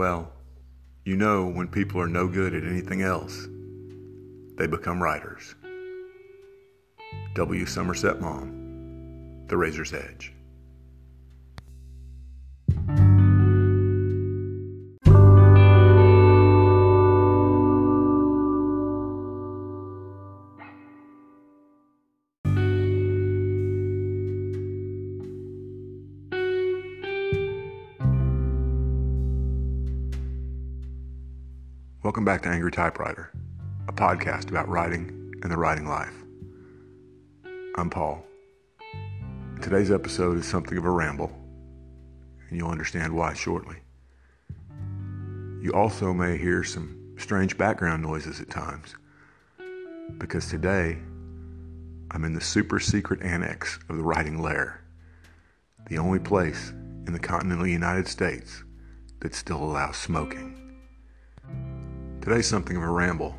Well, you know when people are no good at anything else, they become writers. W. Somerset Maugham, The Razor's Edge. Back to Angry Typewriter, a podcast about writing and the writing life. I'm Paul. Today's episode is something of a ramble, and you'll understand why shortly. You also may hear some strange background noises at times, because today I'm in the super secret annex of the Writing Lair, the only place in the continental United States that still allows smoking. Today's something of a ramble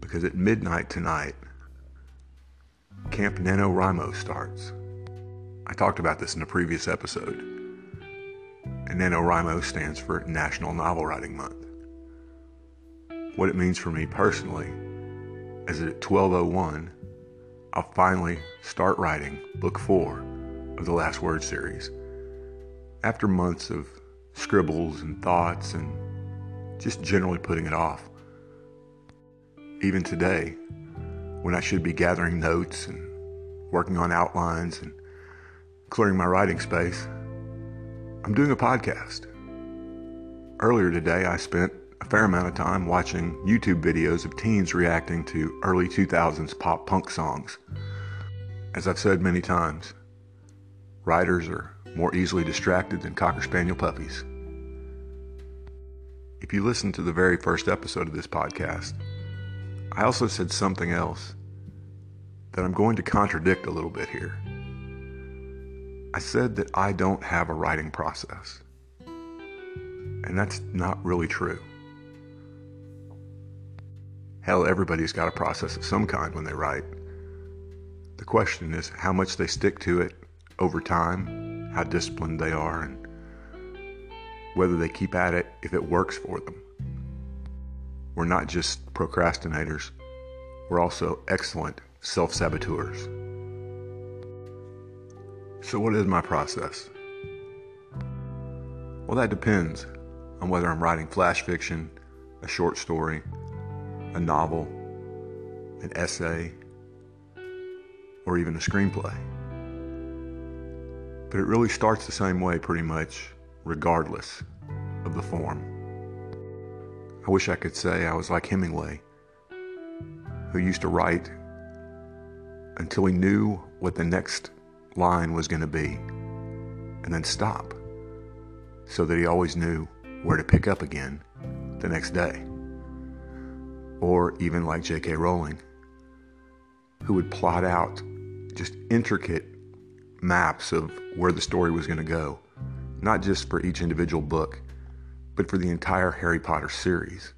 because at midnight tonight, Camp NaNoWriMo starts. I talked about this in a previous episode. And NaNoWriMo stands for National Novel Writing Month. What it means for me personally is that at 1201, I'll finally start writing book four of the Last Word series. After months of scribbles and thoughts and just generally putting it off. Even today, when I should be gathering notes and working on outlines and clearing my writing space, I'm doing a podcast. Earlier today, I spent a fair amount of time watching YouTube videos of teens reacting to early 2000s pop punk songs. As I've said many times, writers are more easily distracted than Cocker Spaniel puppies. If you listen to the very first episode of this podcast, I also said something else that I'm going to contradict a little bit here. I said that I don't have a writing process. And that's not really true. Hell, everybody's got a process of some kind when they write. The question is how much they stick to it over time, how disciplined they are, and whether they keep at it if it works for them. We're not just procrastinators, we're also excellent self saboteurs. So, what is my process? Well, that depends on whether I'm writing flash fiction, a short story, a novel, an essay, or even a screenplay. But it really starts the same way, pretty much, regardless of the form. I wish I could say I was like Hemingway, who used to write until he knew what the next line was going to be, and then stop, so that he always knew where to pick up again the next day. Or even like J.K. Rowling, who would plot out just intricate maps of where the story was going to go, not just for each individual book, but for the entire Harry Potter series.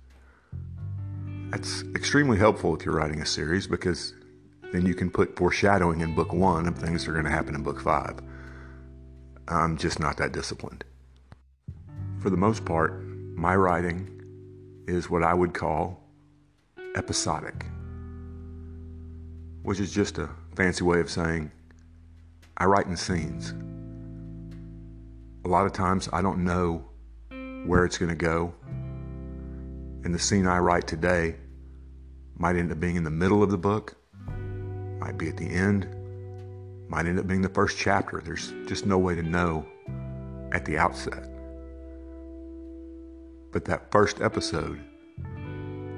That's extremely helpful if you're writing a series because then you can put foreshadowing in book one of things that are going to happen in book five. I'm just not that disciplined. For the most part, my writing is what I would call episodic, which is just a fancy way of saying I write in scenes. A lot of times I don't know where it's going to go. And the scene I write today might end up being in the middle of the book, might be at the end, might end up being the first chapter. There's just no way to know at the outset. But that first episode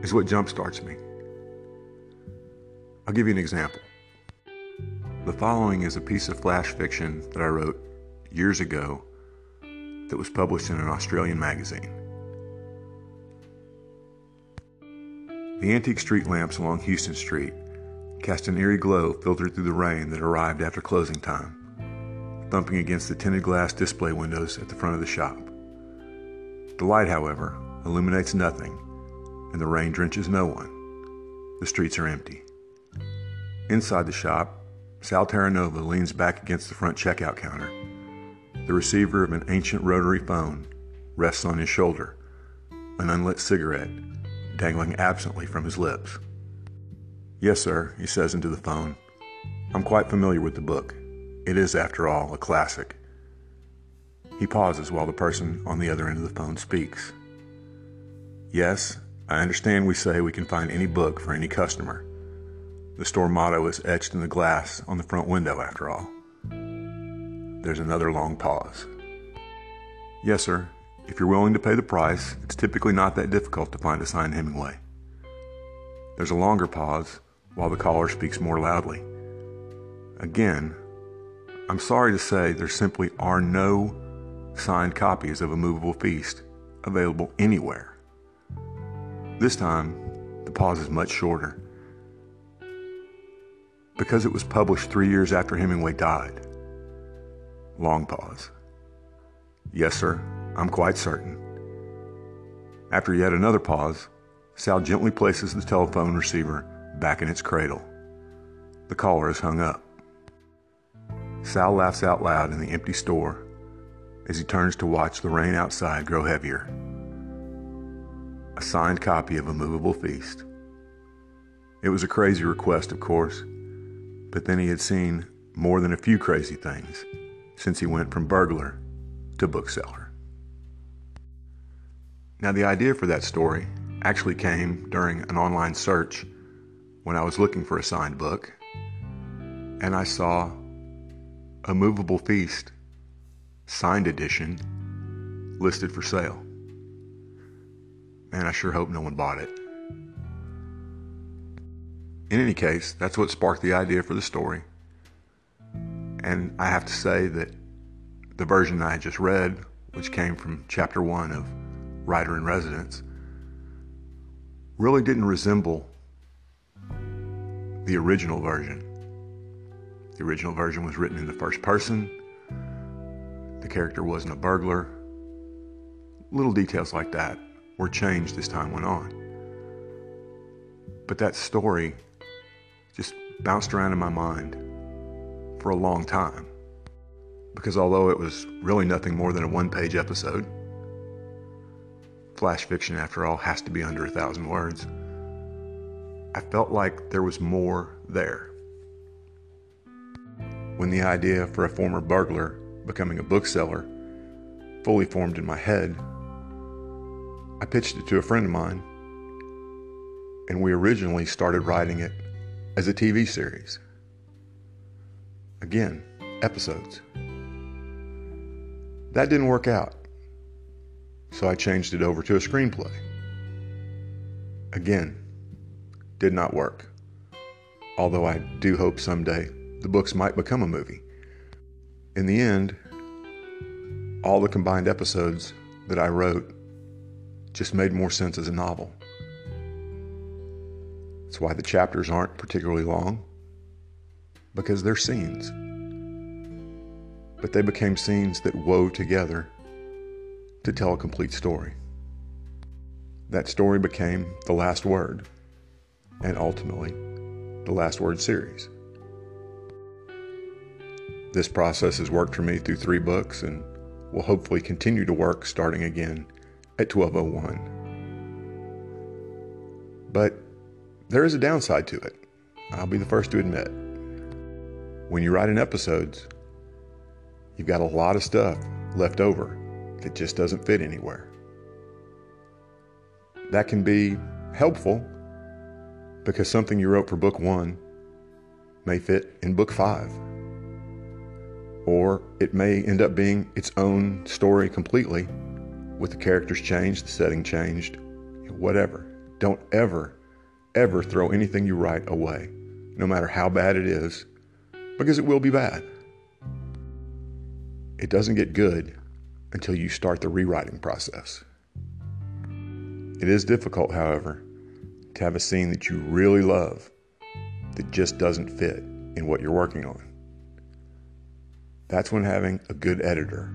is what jumpstarts me. I'll give you an example. The following is a piece of flash fiction that I wrote years ago that was published in an Australian magazine. The antique street lamps along Houston Street cast an eerie glow filtered through the rain that arrived after closing time, thumping against the tinted glass display windows at the front of the shop. The light, however, illuminates nothing, and the rain drenches no one. The streets are empty. Inside the shop, Sal Terranova leans back against the front checkout counter the receiver of an ancient rotary phone rests on his shoulder, an unlit cigarette dangling absently from his lips. Yes, sir, he says into the phone. I'm quite familiar with the book. It is, after all, a classic. He pauses while the person on the other end of the phone speaks. Yes, I understand we say we can find any book for any customer. The store motto is etched in the glass on the front window, after all. There's another long pause. Yes, sir. If you're willing to pay the price, it's typically not that difficult to find a signed Hemingway. There's a longer pause while the caller speaks more loudly. Again, I'm sorry to say there simply are no signed copies of A Movable Feast available anywhere. This time, the pause is much shorter. Because it was published three years after Hemingway died. Long pause. Yes, sir, I'm quite certain. After yet another pause, Sal gently places the telephone receiver back in its cradle. The caller is hung up. Sal laughs out loud in the empty store as he turns to watch the rain outside grow heavier. A signed copy of A Movable Feast. It was a crazy request, of course, but then he had seen more than a few crazy things since he went from burglar to bookseller. Now, the idea for that story actually came during an online search when I was looking for a signed book, and I saw A Movable Feast signed edition listed for sale. And I sure hope no one bought it. In any case, that's what sparked the idea for the story. And I have to say that the version I just read, which came from chapter one of Writer in Residence, really didn't resemble the original version. The original version was written in the first person. The character wasn't a burglar. Little details like that were changed as time went on. But that story just bounced around in my mind for a long time. Because although it was really nothing more than a one page episode, flash fiction, after all, has to be under a thousand words, I felt like there was more there. When the idea for a former burglar becoming a bookseller fully formed in my head, I pitched it to a friend of mine, and we originally started writing it as a TV series. Again, episodes. That didn't work out, so I changed it over to a screenplay. Again, did not work. Although I do hope someday the books might become a movie. In the end, all the combined episodes that I wrote just made more sense as a novel. That's why the chapters aren't particularly long, because they're scenes. But they became scenes that wove together to tell a complete story. That story became The Last Word, and ultimately, The Last Word series. This process has worked for me through three books and will hopefully continue to work starting again at 1201. But there is a downside to it. I'll be the first to admit. When you write in episodes, you've got a lot of stuff left over that just doesn't fit anywhere. That can be helpful because something you wrote for book one may fit in book five. Or it may end up being its own story completely with the characters changed, the setting changed, whatever. Don't ever, ever throw anything you write away, no matter how bad it is, because it will be bad. It doesn't get good until you start the rewriting process. It is difficult, however, to have a scene that you really love that just doesn't fit in what you're working on. That's when having a good editor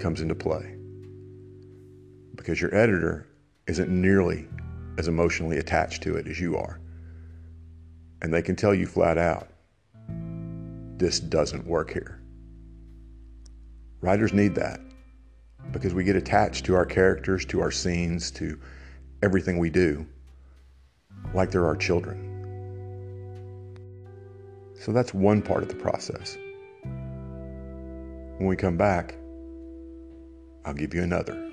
comes into play. Because your editor isn't nearly as emotionally attached to it as you are. And they can tell you flat out this doesn't work here. Writers need that. because we get attached to our characters, to our scenes, to everything we do, like they're our children. So that's one part of the process. When we come back, I'll give you another.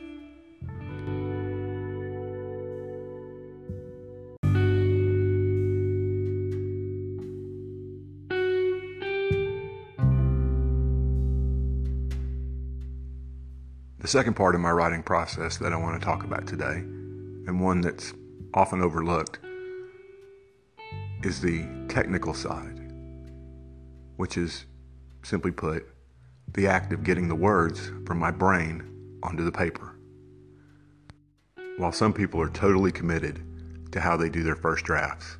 Second part of my writing process that I want to talk about today, and one that's often overlooked, is the technical side, which is, simply put, the act of getting the words from my brain onto the paper. While some people are totally committed to how they do their first drafts,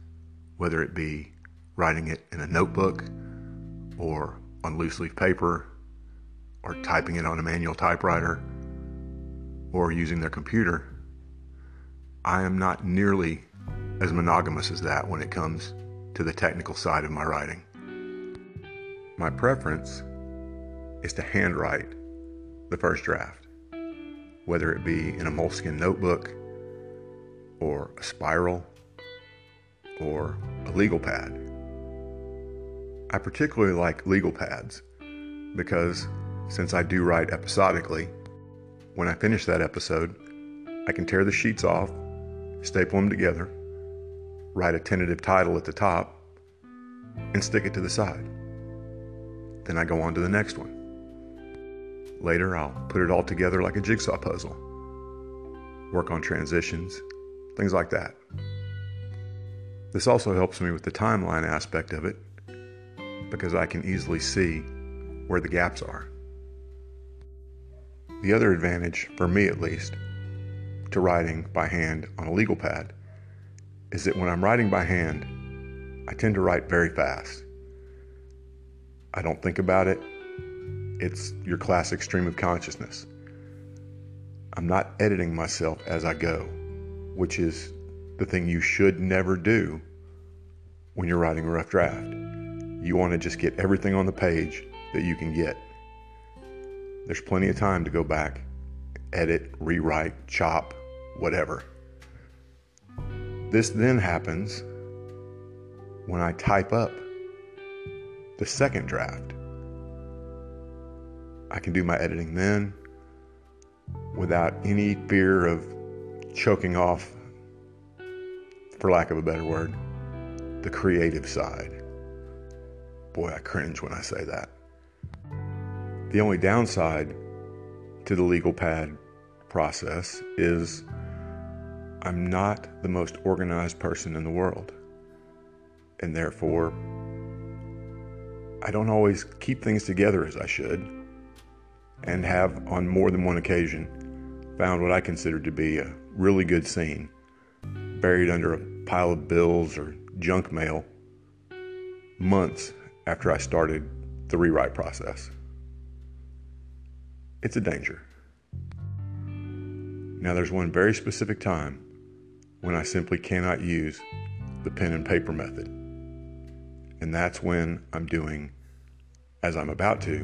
whether it be writing it in a notebook or on loose leaf paper or typing it on a manual typewriter or using their computer, I am not nearly as monogamous as that when it comes to the technical side of my writing. My preference is to handwrite the first draft, whether it be in a Moleskine notebook or a spiral or a legal pad. I particularly like legal pads because since I do write episodically, when I finish that episode, I can tear the sheets off, staple them together, write a tentative title at the top, and stick it to the side. Then I go on to the next one. Later, I'll put it all together like a jigsaw puzzle, work on transitions, things like that. This also helps me with the timeline aspect of it because I can easily see where the gaps are. The other advantage, for me at least, to writing by hand on a legal pad is that when I'm writing by hand, I tend to write very fast. I don't think about it. It's your classic stream of consciousness. I'm not editing myself as I go, which is the thing you should never do when you're writing a rough draft. You want to just get everything on the page that you can get. There's plenty of time to go back, edit, rewrite, chop, whatever. This then happens when I type up the second draft. I can do my editing then without any fear of choking off, for lack of a better word, the creative side. Boy, I cringe when I say that. The only downside to the legal pad process is I'm not the most organized person in the world. And therefore, I don't always keep things together as I should, and have on more than one occasion found what I consider to be a really good scene buried under a pile of bills or junk mail months after I started the rewrite process. It's a danger. Now, there's one very specific time when I simply cannot use the pen and paper method, and that's when I'm doing, as I'm about to,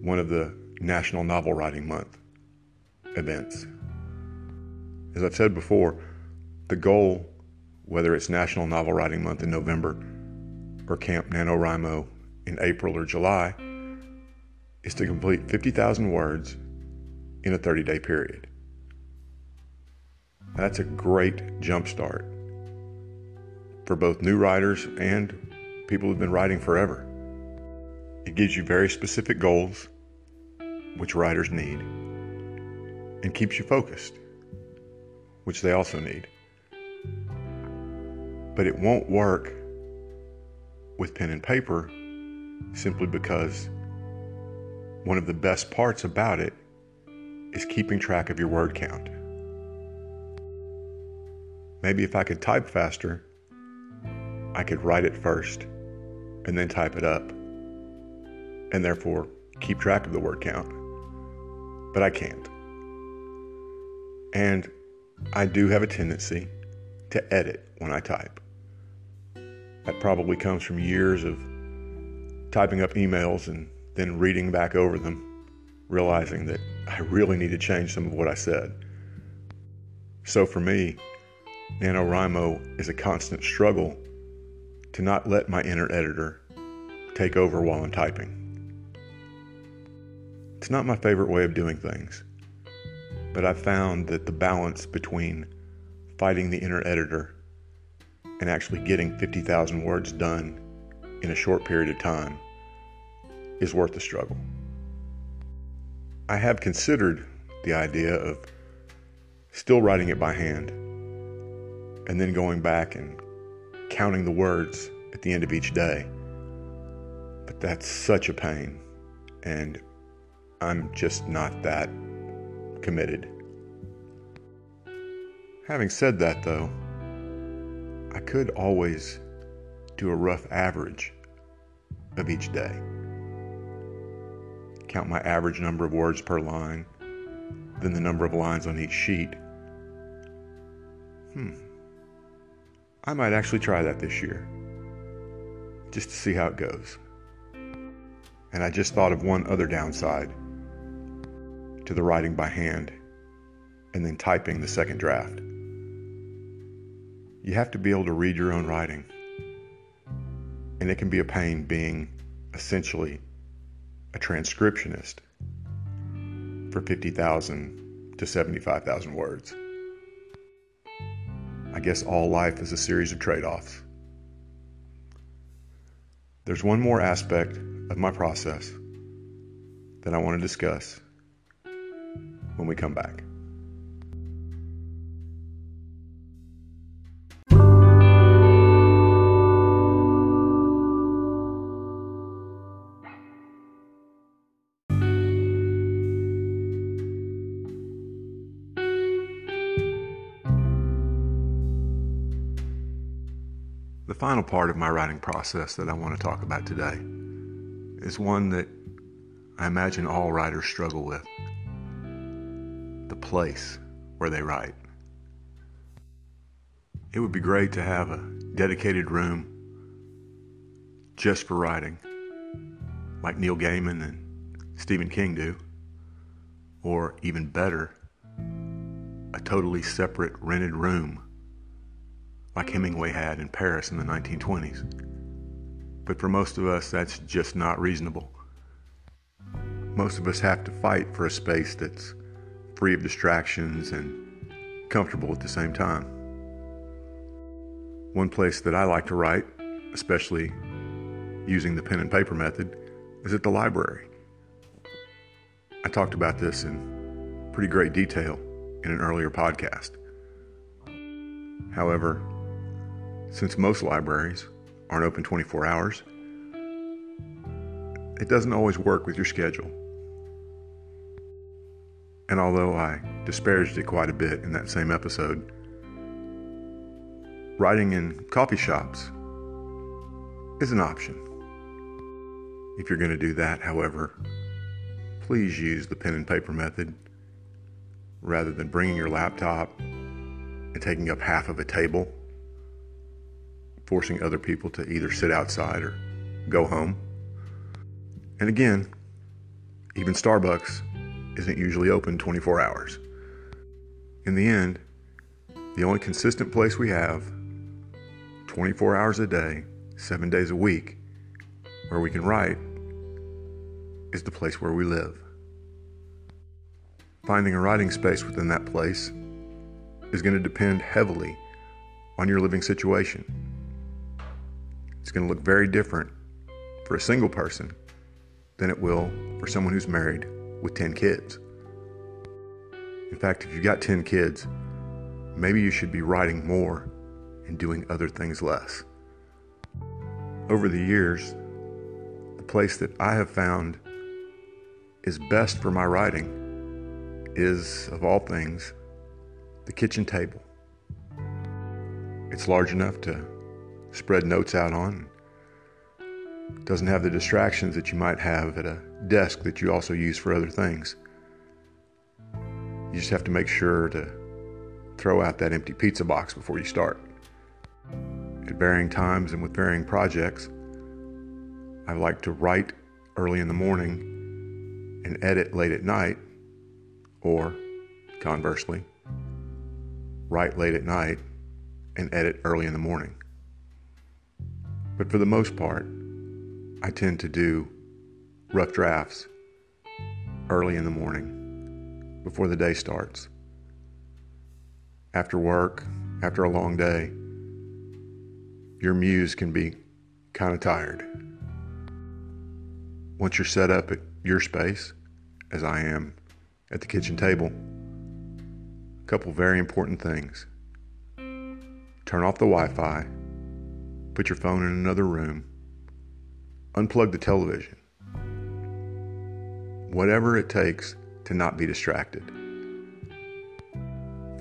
one of the National Novel Writing Month events. As I've said before, the goal, whether it's National Novel Writing Month in November or Camp NaNoWriMo in April or July, is to complete 50,000 words in a 30 day period. That's a great jumpstart for both new writers and people who've been writing forever. It gives you very specific goals, which writers need, and keeps you focused, which they also need. But it won't work with pen and paper simply because one of the best parts about it is keeping track of your word count. Maybe if I could type faster, I could write it first and then type it up, and therefore keep track of the word count. But I can't. And I do have a tendency to edit when I type. That probably comes from years of typing up emails and then reading back over them realizing that I really need to change some of what I said. So for me, NaNoWriMo is a constant struggle to not let my inner editor take over while I'm typing. It's not my favorite way of doing things, but I've found that the balance between fighting the inner editor and actually getting 50,000 words done in a short period of time is worth the struggle. I have considered the idea of still writing it by hand and then going back and counting the words at the end of each day. But that's such a pain, and I'm just not that committed. Having said that, though, I could always do a rough average of each day. Count my average number of words per line, then the number of lines on each sheet. Hmm. I might actually try that this year, just to see how it goes. And I just thought of one other downside to the writing by hand and then typing the second draft. You have to be able to read your own writing. And it can be a pain being essentially a transcriptionist for 50,000 to 75,000 words. I guess all life is a series of trade offs. There's one more aspect of my process that I want to discuss when we come back. Part of my writing process that I want to talk about today is one that I imagine all writers struggle with the place where they write. It would be great to have a dedicated room just for writing, like Neil Gaiman and Stephen King do, or even better, a totally separate rented room like Hemingway had in Paris in the 1920s. But for most of us, that's just not reasonable. Most of us have to fight for a space that's free of distractions and comfortable at the same time. One place that I like to write, especially using the pen and paper method, is at the library. I talked about this in pretty great detail in an earlier podcast. However, since most libraries aren't open 24 hours, it doesn't always work with your schedule. And although I disparaged it quite a bit in that same episode, writing in coffee shops is an option. If you're going to do that, however, please use the pen and paper method rather than bringing your laptop and taking up half of a table forcing other people to either sit outside or go home. And again, even Starbucks isn't usually open 24 hours. In the end, the only consistent place we have 24 hours a day, seven days a week, where we can write is the place where we live. Finding a writing space within that place is going to depend heavily on your living situation. It's going to look very different for a single person than it will for someone who's married with 10 kids. In fact, if you've got 10 kids, maybe you should be writing more and doing other things less. Over the years, the place that I have found is best for my writing is, of all things, the kitchen table. It's large enough to spread notes out on. Doesn't have the distractions that you might have at a desk that you also use for other things. You just have to make sure to throw out that empty pizza box before you start. At varying times and with varying projects, I like to write early in the morning and edit late at night, or conversely, write late at night and edit early in the morning. But for the most part, I tend to do rough drafts early in the morning before the day starts. After work, after a long day, your muse can be kind of tired. Once you're set up at your space, as I am at the kitchen table, a couple very important things. Turn off the Wi Fi, put your phone in another room, unplug the television. Whatever it takes to not be distracted.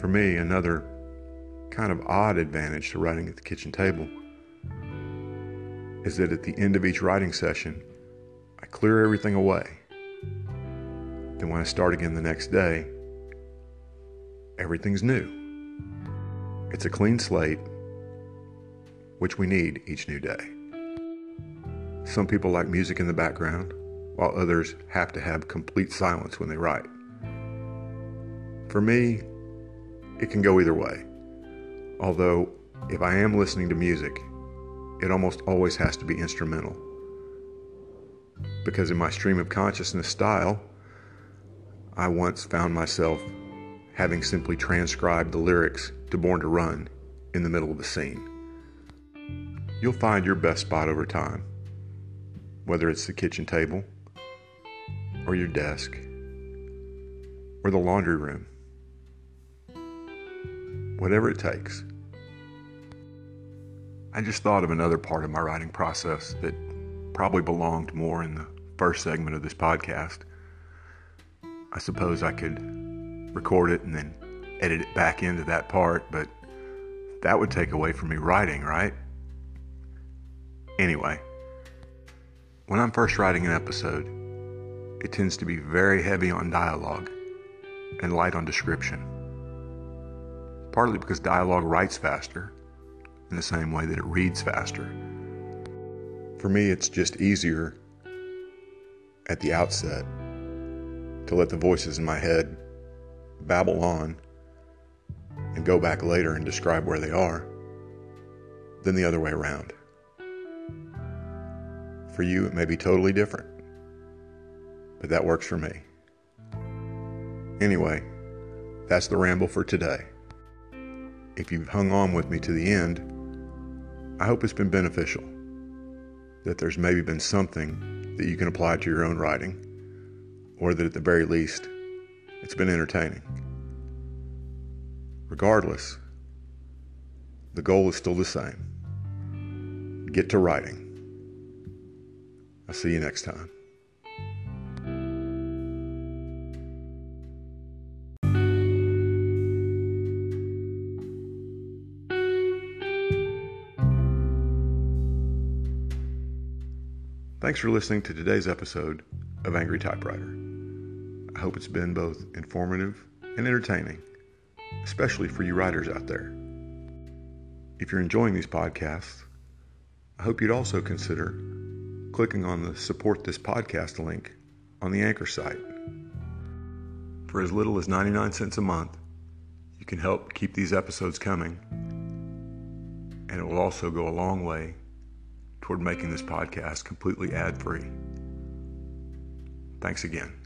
For me, another kind of odd advantage to writing at the kitchen table is that at the end of each writing session, I clear everything away. Then when I start again the next day, everything's new. It's a clean slate, which we need each new day. Some people like music in the background, while others have to have complete silence when they write. For me, it can go either way. Although, if I am listening to music, it almost always has to be instrumental. Because in my stream of consciousness style, I once found myself having simply transcribed the lyrics to Born to Run in the middle of a scene. You'll find your best spot over time, whether it's the kitchen table, or your desk, or the laundry room. Whatever it takes. I just thought of another part of my writing process that probably belonged more in the first segment of this podcast. I suppose I could record it and then edit it back into that part, but that would take away from me writing, right? Anyway, when I'm first writing an episode, it tends to be very heavy on dialogue and light on description. Partly because dialogue writes faster in the same way that it reads faster. For me, it's just easier at the outset to let the voices in my head babble on and go back later and describe where they are than the other way around. For you, it may be totally different, but that works for me. Anyway, that's the ramble for today. If you've hung on with me to the end, I hope it's been beneficial. That there's maybe been something that you can apply to your own writing, or that at the very least, it's been entertaining. Regardless, the goal is still the same get to writing. I'll see you next time. Thanks for listening to today's episode of Angry Typewriter. I hope it's been both informative and entertaining, especially for you writers out there. If you're enjoying these podcasts, I hope you'd also consider clicking on the Support This Podcast link on the Anchor site. For as little as 99 cents a month, you can help keep these episodes coming, and it will also go a long way toward making this podcast completely ad free. Thanks again.